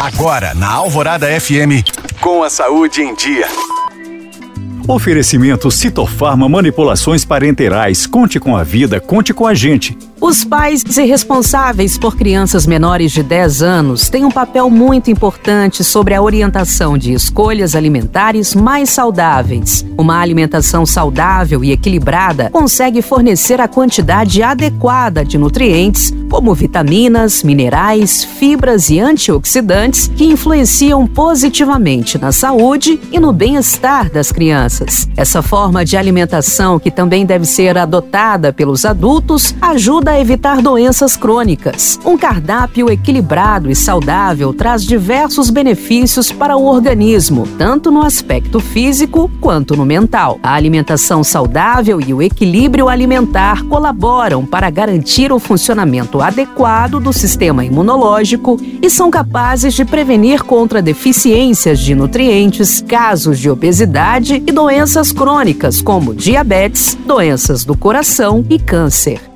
Agora, na Alvorada FM, com a saúde em dia. Oferecimento Citofarma Manipulações Parenterais. Conte com a vida, conte com a gente. Os pais e responsáveis por crianças menores de 10 anos têm um papel muito importante sobre a orientação de escolhas alimentares mais saudáveis. Uma alimentação saudável e equilibrada consegue fornecer a quantidade adequada de nutrientes, como vitaminas, minerais, fibras e antioxidantes, que influenciam positivamente na saúde e no bem-estar das crianças. Essa forma de alimentação, que também deve ser adotada pelos adultos, ajuda ajuda a evitar doenças crônicas. Um cardápio equilibrado e saudável traz diversos benefícios para o organismo, tanto no aspecto físico quanto no mental. A alimentação saudável e o equilíbrio alimentar colaboram para garantir o funcionamento adequado do sistema imunológico e são capazes de prevenir contra deficiências de nutrientes, casos de obesidade e doenças crônicas como diabetes, doenças do coração e câncer.